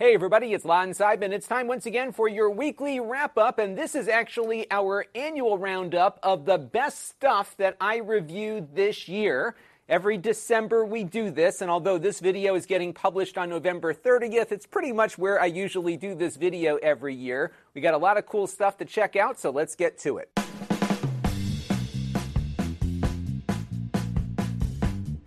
Hey everybody, it's Lon Seidman. It's time once again for your weekly wrap up, and this is actually our annual roundup of the best stuff that I reviewed this year. Every December we do this, and although this video is getting published on November 30th, it's pretty much where I usually do this video every year. We got a lot of cool stuff to check out, so let's get to it.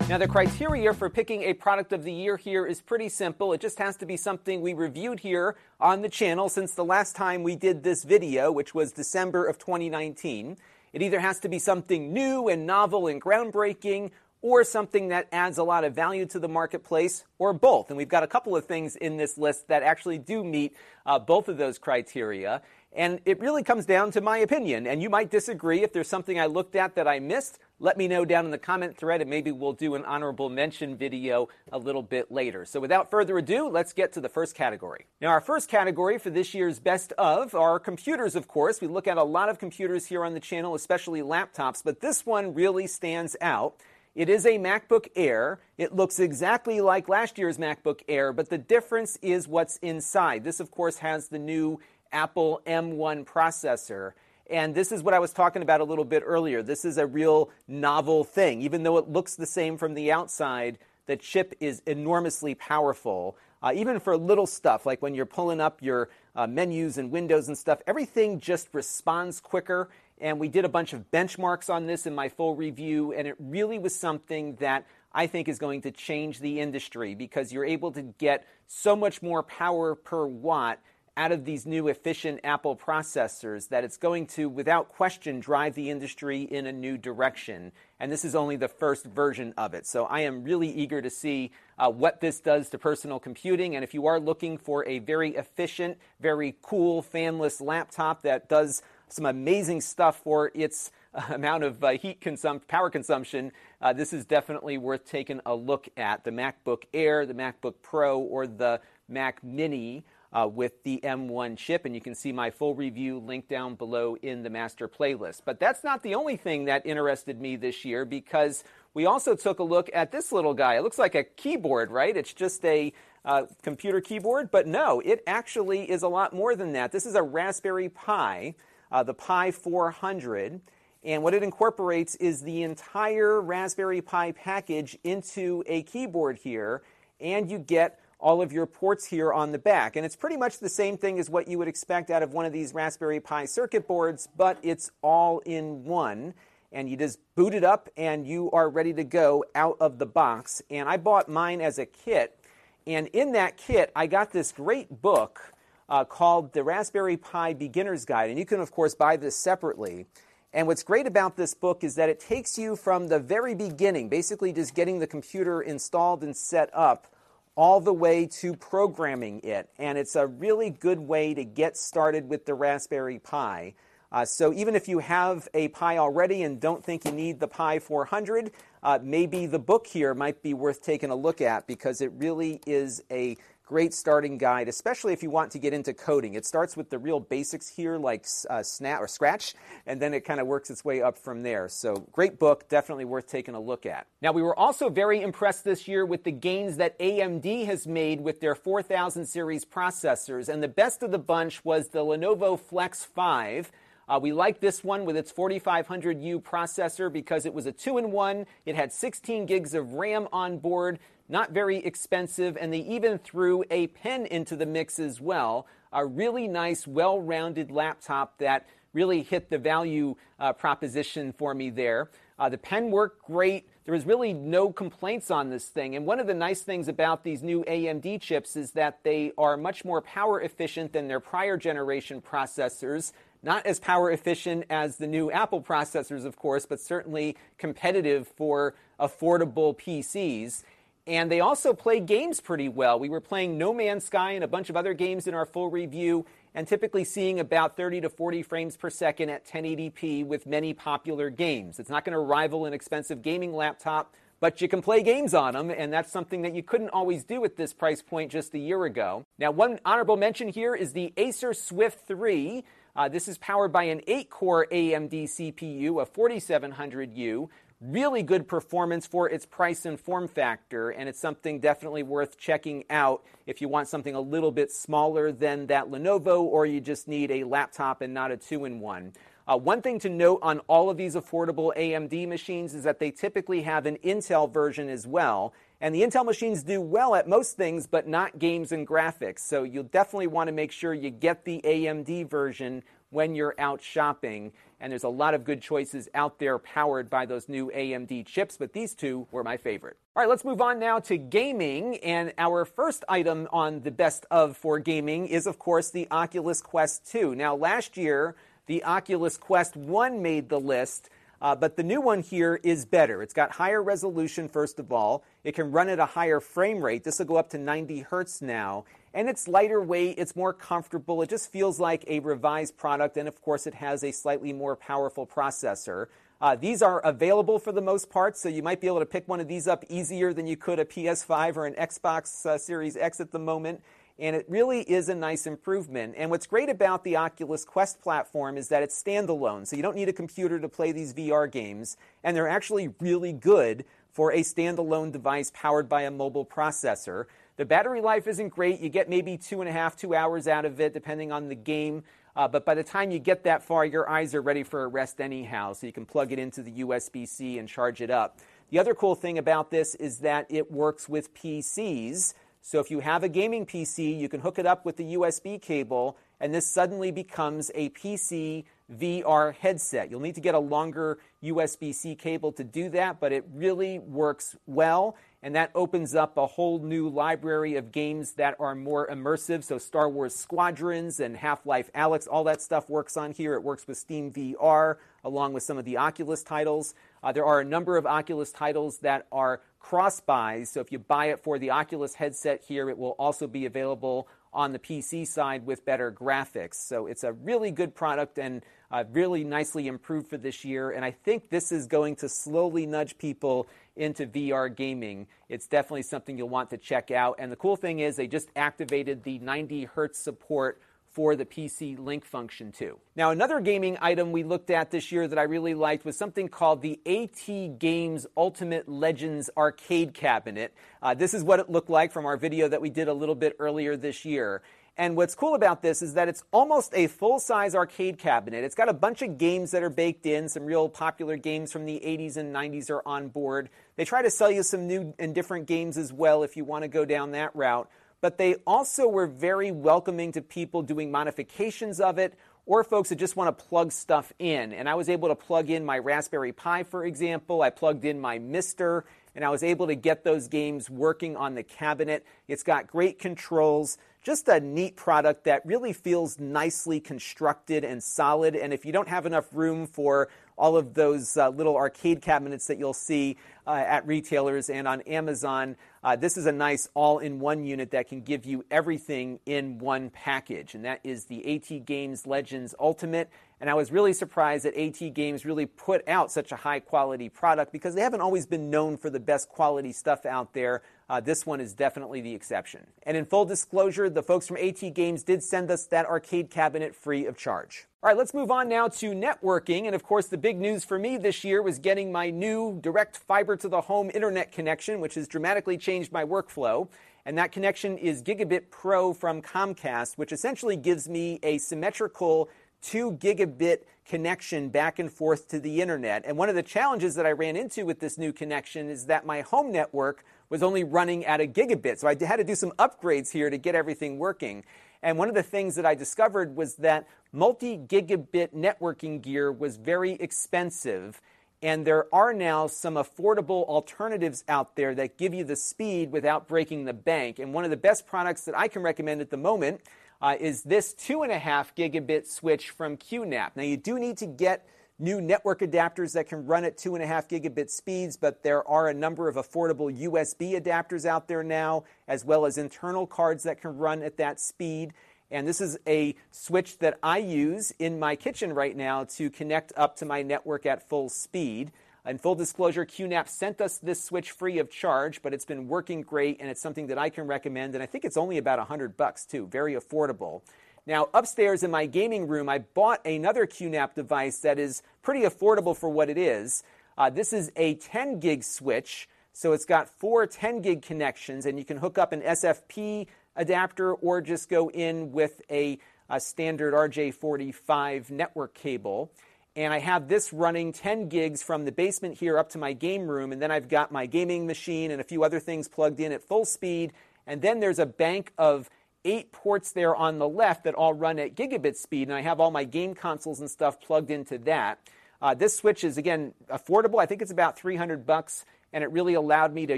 Now, the criteria for picking a product of the year here is pretty simple. It just has to be something we reviewed here on the channel since the last time we did this video, which was December of 2019. It either has to be something new and novel and groundbreaking, or something that adds a lot of value to the marketplace, or both. And we've got a couple of things in this list that actually do meet uh, both of those criteria. And it really comes down to my opinion. And you might disagree. If there's something I looked at that I missed, let me know down in the comment thread, and maybe we'll do an honorable mention video a little bit later. So without further ado, let's get to the first category. Now, our first category for this year's best of are computers, of course. We look at a lot of computers here on the channel, especially laptops, but this one really stands out. It is a MacBook Air. It looks exactly like last year's MacBook Air, but the difference is what's inside. This, of course, has the new Apple M1 processor. And this is what I was talking about a little bit earlier. This is a real novel thing. Even though it looks the same from the outside, the chip is enormously powerful. Uh, even for little stuff, like when you're pulling up your uh, menus and windows and stuff, everything just responds quicker and we did a bunch of benchmarks on this in my full review, and it really was something that I think is going to change the industry because you're able to get so much more power per watt out of these new efficient Apple processors that it's going to, without question, drive the industry in a new direction. And this is only the first version of it. So I am really eager to see uh, what this does to personal computing. And if you are looking for a very efficient, very cool, fanless laptop that does some amazing stuff for its uh, amount of uh, heat consum- power consumption, uh, this is definitely worth taking a look at. The MacBook Air, the MacBook Pro, or the Mac Mini. Uh, with the M1 chip, and you can see my full review linked down below in the master playlist. But that's not the only thing that interested me this year because we also took a look at this little guy. It looks like a keyboard, right? It's just a uh, computer keyboard, but no, it actually is a lot more than that. This is a Raspberry Pi uh, the Pi 400. And what it incorporates is the entire Raspberry Pi package into a keyboard here, and you get all of your ports here on the back. And it's pretty much the same thing as what you would expect out of one of these Raspberry Pi circuit boards, but it's all in one. And you just boot it up and you are ready to go out of the box. And I bought mine as a kit. And in that kit, I got this great book uh, called the Raspberry Pi Beginner's Guide. And you can, of course, buy this separately. And what's great about this book is that it takes you from the very beginning, basically just getting the computer installed and set up, all the way to programming it. And it's a really good way to get started with the Raspberry Pi. Uh, so even if you have a Pi already and don't think you need the Pi 400, uh, maybe the book here might be worth taking a look at because it really is a great starting guide, especially if you want to get into coding. It starts with the real basics here, like uh, Snap or Scratch, and then it kind of works its way up from there. So, great book, definitely worth taking a look at. Now, we were also very impressed this year with the gains that AMD has made with their 4000 series processors, and the best of the bunch was the Lenovo Flex 5. Uh, we like this one with its 4500U processor because it was a two in one. It had 16 gigs of RAM on board, not very expensive, and they even threw a pen into the mix as well. A really nice, well rounded laptop that really hit the value uh, proposition for me there. Uh, the pen worked great. There was really no complaints on this thing. And one of the nice things about these new AMD chips is that they are much more power efficient than their prior generation processors. Not as power efficient as the new Apple processors, of course, but certainly competitive for affordable PCs. And they also play games pretty well. We were playing No Man's Sky and a bunch of other games in our full review, and typically seeing about 30 to 40 frames per second at 1080p with many popular games. It's not going to rival an expensive gaming laptop, but you can play games on them, and that's something that you couldn't always do at this price point just a year ago. Now, one honorable mention here is the Acer Swift 3. Uh, this is powered by an 8 core AMD CPU, a 4700U really good performance for its price and form factor, and it's something definitely worth checking out if you want something a little bit smaller than that Lenovo or you just need a laptop and not a two in one. Uh, one thing to note on all of these affordable AMD machines is that they typically have an Intel version as well. And the Intel machines do well at most things, but not games and graphics. So you'll definitely want to make sure you get the AMD version when you're out shopping. And there's a lot of good choices out there powered by those new AMD chips, but these two were my favorite. All right, let's move on now to gaming. And our first item on the best of for gaming is, of course, the Oculus Quest 2. Now, last year, the Oculus Quest 1 made the list. Uh, but the new one here is better. It's got higher resolution, first of all. It can run at a higher frame rate. This will go up to 90 hertz now. And it's lighter weight, it's more comfortable. It just feels like a revised product. And of course, it has a slightly more powerful processor. Uh, these are available for the most part, so you might be able to pick one of these up easier than you could a PS5 or an Xbox uh, Series X at the moment and it really is a nice improvement. And what's great about the Oculus Quest platform is that it's standalone, so you don't need a computer to play these VR games, and they're actually really good for a standalone device powered by a mobile processor. The battery life isn't great. You get maybe two and a half, two hours out of it, depending on the game. Uh, but by the time you get that far, your eyes are ready for a rest anyhow, so you can plug it into the USB C and charge it up. The other cool thing about this is that it works with PCs. So if you have a gaming PC, you can hook it up with the USB cable, and this suddenly becomes a PC VR headset. You'll need to get a longer USB C cable to do that, but it really works well. And that opens up a whole new library of games that are more immersive. So, Star Wars Squadrons and Half Life Alyx, all that stuff works on here. It works with Steam VR along with some of the Oculus titles. Uh, there are a number of Oculus titles that are cross buys. So if you buy it for the Oculus headset here, it will also be available on the PC side with better graphics. So it's a really good product and uh, really nicely improved for this year. And I think this is going to slowly nudge people into VR gaming. It's definitely something you'll want to check out. And the cool thing is, they just activated the 90 hertz support for the PC Link function too. Now, another gaming item we looked at this year that I really liked was something called the AtGames Ultimate Legends Arcade Cabinet. Uh, this is what it looked like from our video that we did a little bit earlier this year. And what's cool about this is that it's almost a full size arcade cabinet. It's got a bunch of games that are baked in. Some real popular games from the 80s and 90s are on board. They try to sell you some new and different games as well if you want to go down that route but they also were very welcoming to people doing modifications of it or folks that just want to plug stuff in. And I was able to plug in my Raspberry Pi, for example. I plugged in my MiSTer, and I was able to get those games working on the cabinet. It's got great controls. Just a neat product that really feels nicely constructed and solid. And if you don't have enough room for all of those uh, little arcade cabinets that you'll see uh, at retailers and on Amazon. Uh, this is a nice all in one unit that can give you everything in one package, and that is the AtGames Legends Ultimate. And I was really surprised that AtGames really put out such a high quality product because they haven't always been known for the best quality stuff out there. Uh, this one is definitely the exception. And in full disclosure, the folks from AtGames did send us that arcade cabinet free of charge. All right, let's move on now to networking. And of course, the big news for me this year was getting my new direct fiber to the home internet connection, which has dramatically changed my workflow. And that connection is Gigabit Pro from Comcast, which essentially gives me a symmetrical 2 gigabit connection back and forth to the internet. And one of the challenges that I ran into with this new connection is that my home network was only running at a gigabit. So I had to do some upgrades here to get everything working. And one of the things that I discovered was that multi gigabit networking gear was very expensive. And there are now some affordable alternatives out there that give you the speed without breaking the bank. And one of the best products that I can recommend at the moment uh, is this two and a half gigabit switch from QNAP. Now, you do need to get new network adapters that can run at two and a half gigabit speeds, but there are a number of affordable USB adapters out there now, as well as internal cards that can run at that speed. And this is a switch that I use in my kitchen right now to connect up to my network at full speed. In full disclosure, QNAP sent us this switch free of charge, but it's been working great and it's something that I can recommend. And I think it's only about 100 bucks too, very affordable. Now, upstairs in my gaming room, I bought another QNAP device that is pretty affordable for what it is. Uh, this is a 10 gig switch, so it's got four 10 gig connections, and you can hook up an SFP adapter or just go in with a, a standard RJ45 network cable. And I have this running 10 gigs from the basement here up to my game room, and then I've got my gaming machine and a few other things plugged in at full speed. And then there's a bank of eight ports there on the left that all run at gigabit speed, and I have all my game consoles and stuff plugged into that. Uh, this switch is again affordable. I think it's about 300 bucks, and it really allowed me to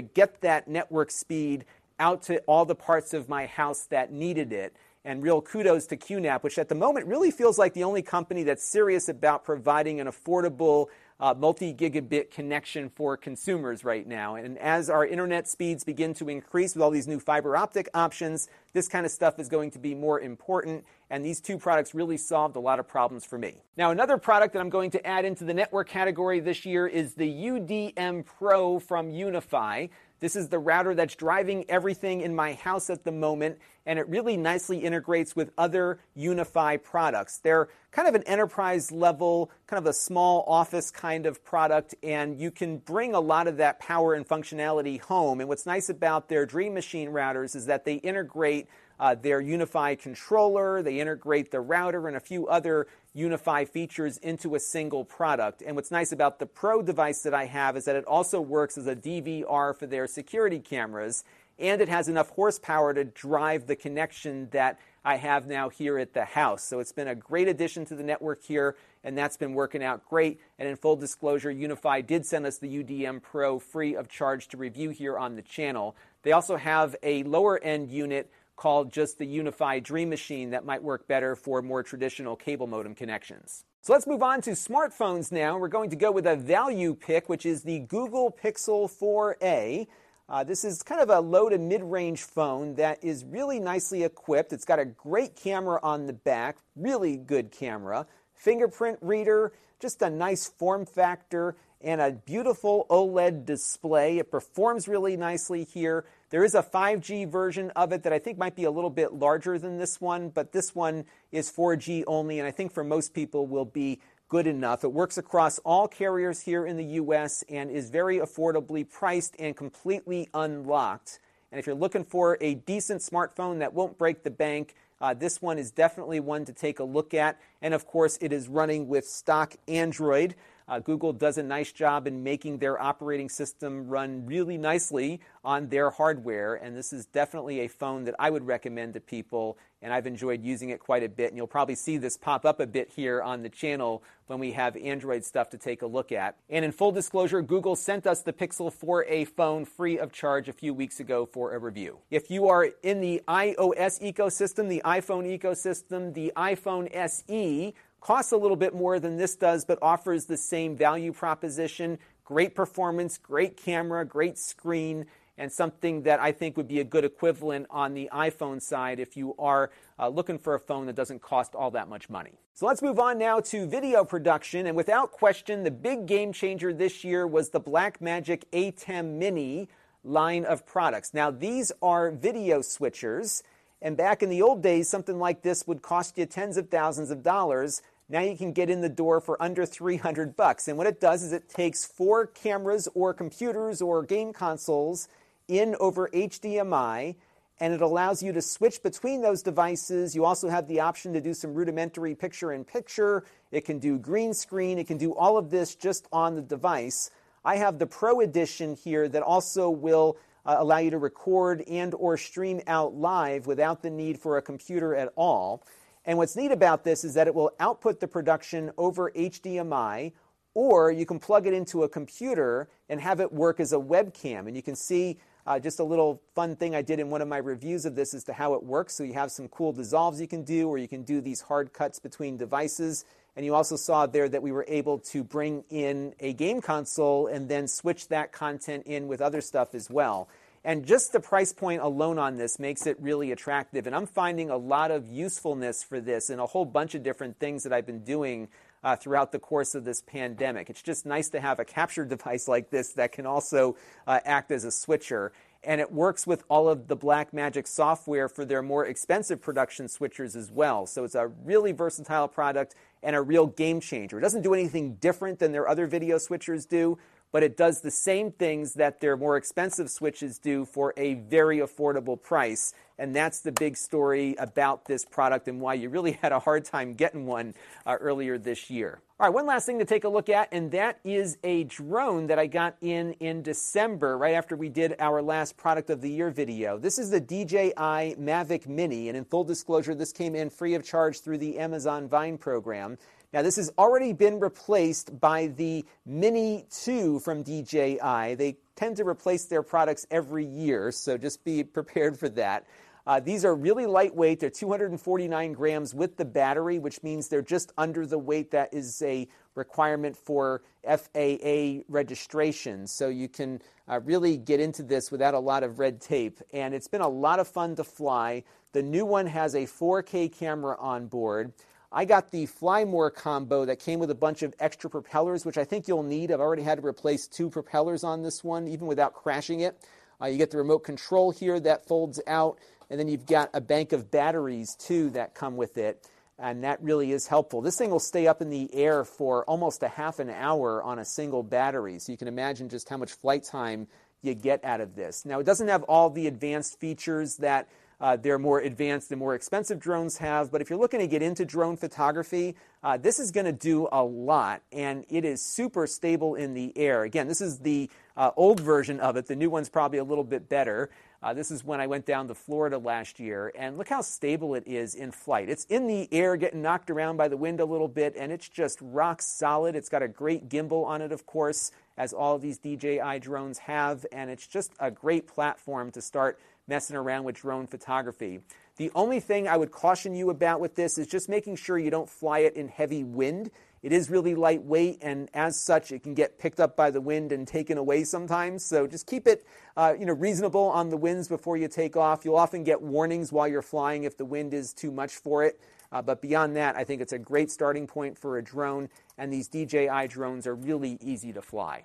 get that network speed out to all the parts of my house that needed it. And real kudos to QNAP, which at the moment really feels like the only company that's serious about providing an affordable uh, multi gigabit connection for consumers right now. And as our internet speeds begin to increase with all these new fiber optic options, this kind of stuff is going to be more important. And these two products really solved a lot of problems for me. Now, another product that I'm going to add into the network category this year is the UDM Pro from UniFi. This is the router that's driving everything in my house at the moment, and it really nicely integrates with other UniFi products. They're kind of an enterprise level, kind of a small office kind of product, and you can bring a lot of that power and functionality home. And what's nice about their Dream Machine routers is that they integrate uh, their UniFi controller, they integrate the router and a few other UniFi features into a single product. And what's nice about the Pro device that I have is that it also works as a DVR for their security cameras, and it has enough horsepower to drive the connection that I have now here at the house. So it's been a great addition to the network here, and that's been working out great. And in full disclosure, UniFi did send us the UDM Pro free of charge to review here on the channel. They also have a lower end unit called just the UniFi Dream Machine that might work better for more traditional cable modem connections. So let's move on to smartphones now. We're going to go with a value pick, which is the Google Pixel 4a. Uh, this is kind of a low to mid range phone that is really nicely equipped. It's got a great camera on the back, really good camera, fingerprint reader, just a nice form factor, and a beautiful OLED display. It performs really nicely here. There is a 5G version of it that I think might be a little bit larger than this one, but this one is 4G only, and I think for most people will be good enough. It works across all carriers here in the US and is very affordably priced and completely unlocked. And if you're looking for a decent smartphone that won't break the bank, uh, this one is definitely one to take a look at. And of course, it is running with stock Android. Uh, Google does a nice job in making their operating system run really nicely on their hardware, and this is definitely a phone that I would recommend to people, and I've enjoyed using it quite a bit. And you'll probably see this pop up a bit here on the channel when we have Android stuff to take a look at. And in full disclosure, Google sent us the Pixel 4a phone free of charge a few weeks ago for a review. If you are in the iOS ecosystem, the iPhone ecosystem, the iPhone SE, costs a little bit more than this does, but offers the same value proposition. Great performance, great camera, great screen, and something that I think would be a good equivalent on the iPhone side if you are uh, looking for a phone that doesn't cost all that much money. So let's move on now to video production. And without question, the big game changer this year was the Blackmagic ATEM Mini line of products. Now, these are video switchers. And back in the old days, something like this would cost you tens of thousands of dollars. Now you can get in the door for under 300 bucks. And what it does is it takes four cameras or computers or game consoles in over HDMI and it allows you to switch between those devices. You also have the option to do some rudimentary picture in picture. It can do green screen. It can do all of this just on the device. I have the Pro Edition here that also will uh, allow you to record and or stream out live without the need for a computer at all. And what's neat about this is that it will output the production over HDMI, or you can plug it into a computer and have it work as a webcam. And you can see uh, just a little fun thing I did in one of my reviews of this as to how it works. So you have some cool dissolves you can do, or you can do these hard cuts between devices. And you also saw there that we were able to bring in a game console and then switch that content in with other stuff as well. And just the price point alone on this makes it really attractive. And I'm finding a lot of usefulness for this in a whole bunch of different things that I've been doing uh, throughout the course of this pandemic. It's just nice to have a capture device like this that can also uh, act as a switcher. and it works with all of the Blackmagic software for their more expensive production switchers as well. So it's a really versatile product and a real game changer. It doesn't do anything different than their other video switchers do, but it does the same things that their more expensive switches do for a very affordable price. And that's the big story about this product and why you really had a hard time getting one uh, earlier this year. All right, one last thing to take a look at, and that is a drone that I got in in December, right after we did our last product of the year video. This is the DJI Mavic Mini, and in full disclosure, this came in free of charge through the Amazon Vine program. Now, this has already been replaced by the Mini 2 from DJI. They tend to replace their products every year, so just be prepared for that. Uh, these are really lightweight. They're 249 grams with the battery, which means they're just under the weight that is a requirement for FAA registration. So you can uh, really get into this without a lot of red tape. And it's been a lot of fun to fly. The new one has a 4K camera on board. I got the Flymore combo that came with a bunch of extra propellers, which I think you'll need. I've already had to replace two propellers on this one, even without crashing it. Uh, you get the remote control here that folds out, and then you've got a bank of batteries too that come with it, and that really is helpful. This thing will stay up in the air for almost a half an hour on a single battery, so you can imagine just how much flight time you get out of this. Now, it doesn't have all the advanced features that uh, they're more advanced and more expensive drones have. But if you're looking to get into drone photography, uh, this is going to do a lot, and it is super stable in the air. Again, this is the uh, old version of it. The new one's probably a little bit better. Uh, this is when I went down to Florida last year, and look how stable it is in flight. It's in the air, getting knocked around by the wind a little bit, and it's just rock solid. It's got a great gimbal on it, of course, as all of these DJI drones have, and it's just a great platform to start messing around with drone photography. The only thing I would caution you about with this is just making sure you don't fly it in heavy wind. It is really lightweight, and as such, it can get picked up by the wind and taken away sometimes. So just keep it, uh, you know, reasonable on the winds before you take off. You'll often get warnings while you're flying if the wind is too much for it. Uh, but beyond that, I think it's a great starting point for a drone, and these DJI drones are really easy to fly.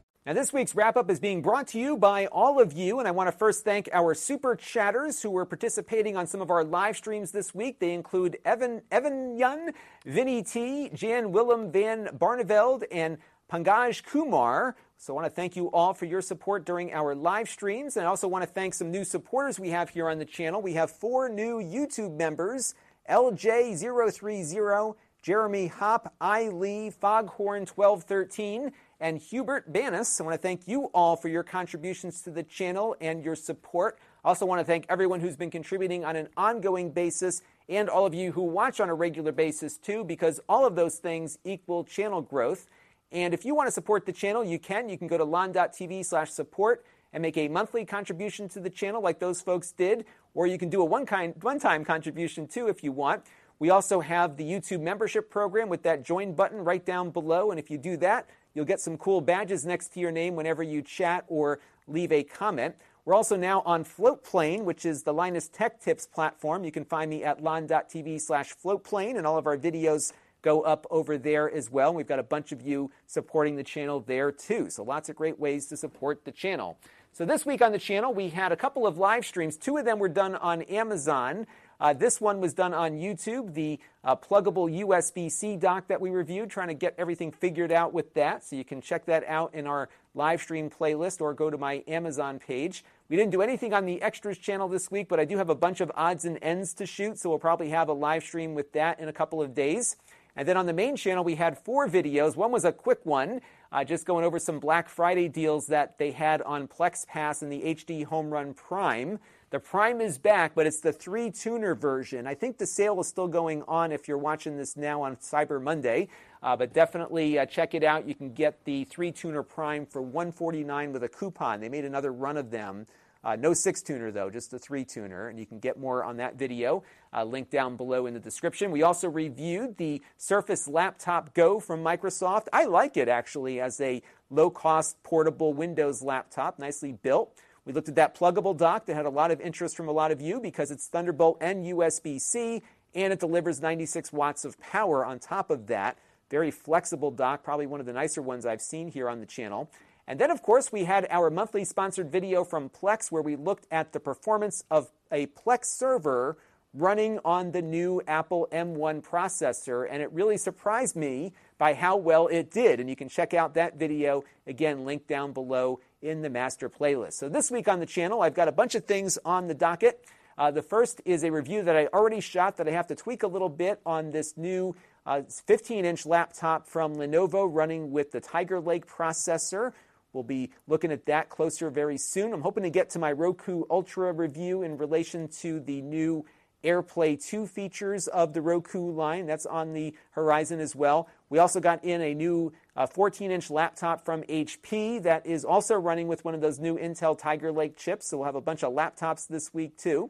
Now, this week's wrap up is being brought to you by all of you, and I want to first thank our super chatters who were participating on some of our live streams this week. They include Evan Evan Yun, Vinny T, Jan Willem Van Barneveld, and Pangaj Kumar. So I want to thank you all for your support during our live streams. And I also want to thank some new supporters we have here on the channel. We have four new YouTube members LJ030, Jeremy Hop, I Lee, Foghorn1213, and Hubert Banis. I want to thank you all for your contributions to the channel and your support. I also want to thank everyone who's been contributing on an ongoing basis and all of you who watch on a regular basis too, because all of those things equal channel growth. And if you want to support the channel, you can. You can go to lon.tv slash support and make a monthly contribution to the channel like those folks did, or you can do a one-time contribution too if you want. We also have the YouTube membership program with that join button right down below, and if you do that, you'll get some cool badges next to your name whenever you chat or leave a comment. We're also now on Floatplane, which is the Linus Tech Tips platform. You can find me at lon.tv slash floatplane, and all of our videos go up over there as well. We've got a bunch of you supporting the channel there too. So lots of great ways to support the channel. So this week on the channel, we had a couple of live streams. Two of them were done on Amazon. Uh, this one was done on YouTube, the uh, Plugable USB C dock that we reviewed, trying to get everything figured out with that. So you can check that out in our live stream playlist or go to my Amazon page. We didn't do anything on the extras channel this week, but I do have a bunch of odds and ends to shoot, so we'll probably have a live stream with that in a couple of days. And then on the main channel, we had four videos. One was a quick one, uh, just going over some Black Friday deals that they had on Plex Pass and the HDHomeRun Prime. The Prime is back, but it's the three tuner version. I think the sale is still going on if you're watching this now on Cyber Monday, uh, but definitely uh, check it out. You can get the three tuner Prime for 149 with a coupon. They made another run of them Uh, no six tuner though, just the three tuner, and you can get more on that video. Uh, link down below in the description. We also reviewed the Surface Laptop Go from Microsoft. I like it actually as a low cost portable Windows laptop, nicely built. We looked at that Plugable dock that had a lot of interest from a lot of you because it's Thunderbolt and USB C, and it delivers 96 watts of power on top of that. Very flexible dock, probably one of the nicer ones I've seen here on the channel. And then, of course, we had our monthly sponsored video from Plex where we looked at the performance of a Plex server running on the new Apple M1 processor, and it really surprised me by how well it did. And you can check out that video, again, linked down below in the master playlist. So this week on the channel, I've got a bunch of things on the docket. Uh, the first is a review that I already shot that I have to tweak a little bit on this new 15 uh, inch laptop from Lenovo running with the Tiger Lake processor. We'll be looking at that closer very soon. I'm hoping to get to my Roku Ultra review in relation to the new AirPlay 2 features of the Roku line. That's on the horizon as well. We also got in a new 14 uh, inch laptop from HP that is also running with one of those new Intel Tiger Lake chips. So we'll have a bunch of laptops this week too.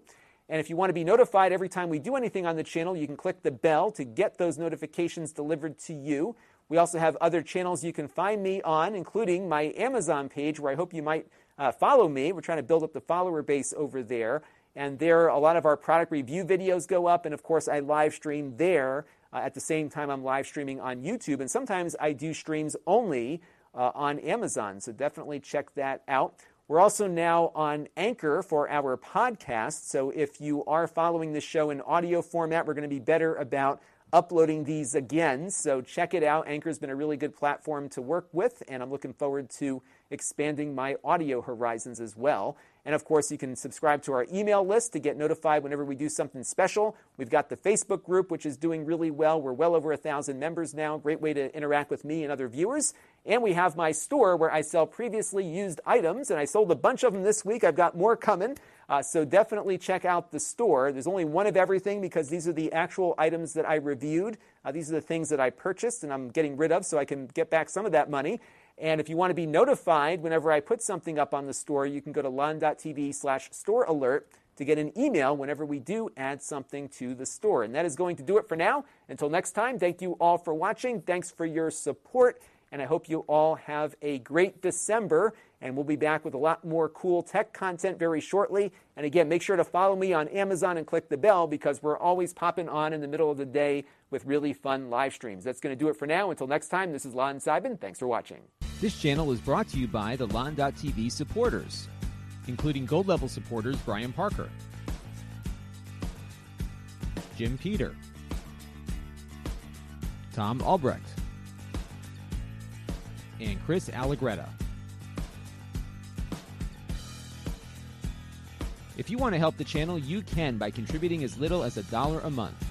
And if you want to be notified every time we do anything on the channel, you can click the bell to get those notifications delivered to you. We also have other channels you can find me on, including my Amazon page, where I hope you might uh, follow me. We're trying to build up the follower base over there. And there, a lot of our product review videos go up. And of course, I live stream there uh, at the same time I'm live streaming on YouTube. And sometimes I do streams only uh, on Amazon. So definitely check that out. We're also now on Anchor for our podcast. So if you are following the show in audio format, we're going to be better about uploading these again. So check it out. Anchor's been a really good platform to work with, and I'm looking forward to expanding my audio horizons as well. And of course, you can subscribe to our email list to get notified whenever we do something special. We've got the Facebook group, which is doing really well. We're well over a thousand members now. Great way to interact with me and other viewers. And we have my store where I sell previously used items, and I sold a bunch of them this week. I've got more coming. Uh, so definitely check out the store. There's only one of everything because these are the actual items that I reviewed. Uh, these are the things that I purchased and I'm getting rid of so I can get back some of that money. And if you want to be notified whenever I put something up on the store, you can go to lon.tv slash store alert to get an email whenever we do add something to the store. And that is going to do it for now. Until next time, thank you all for watching. Thanks for your support. And I hope you all have a great December. And we'll be back with a lot more cool tech content very shortly. And again, make sure to follow me on Amazon and click the bell because we're always popping on in the middle of the day with really fun live streams. That's going to do it for now. Until next time, this is Lon Seidman. Thanks for watching. This channel is brought to you by the Lon.TV supporters, including gold level supporters Brian Parker, Jim Peter, Tom Albrecht, and Chris Allegretta. If you want to help the channel, you can by contributing as little as a dollar a month.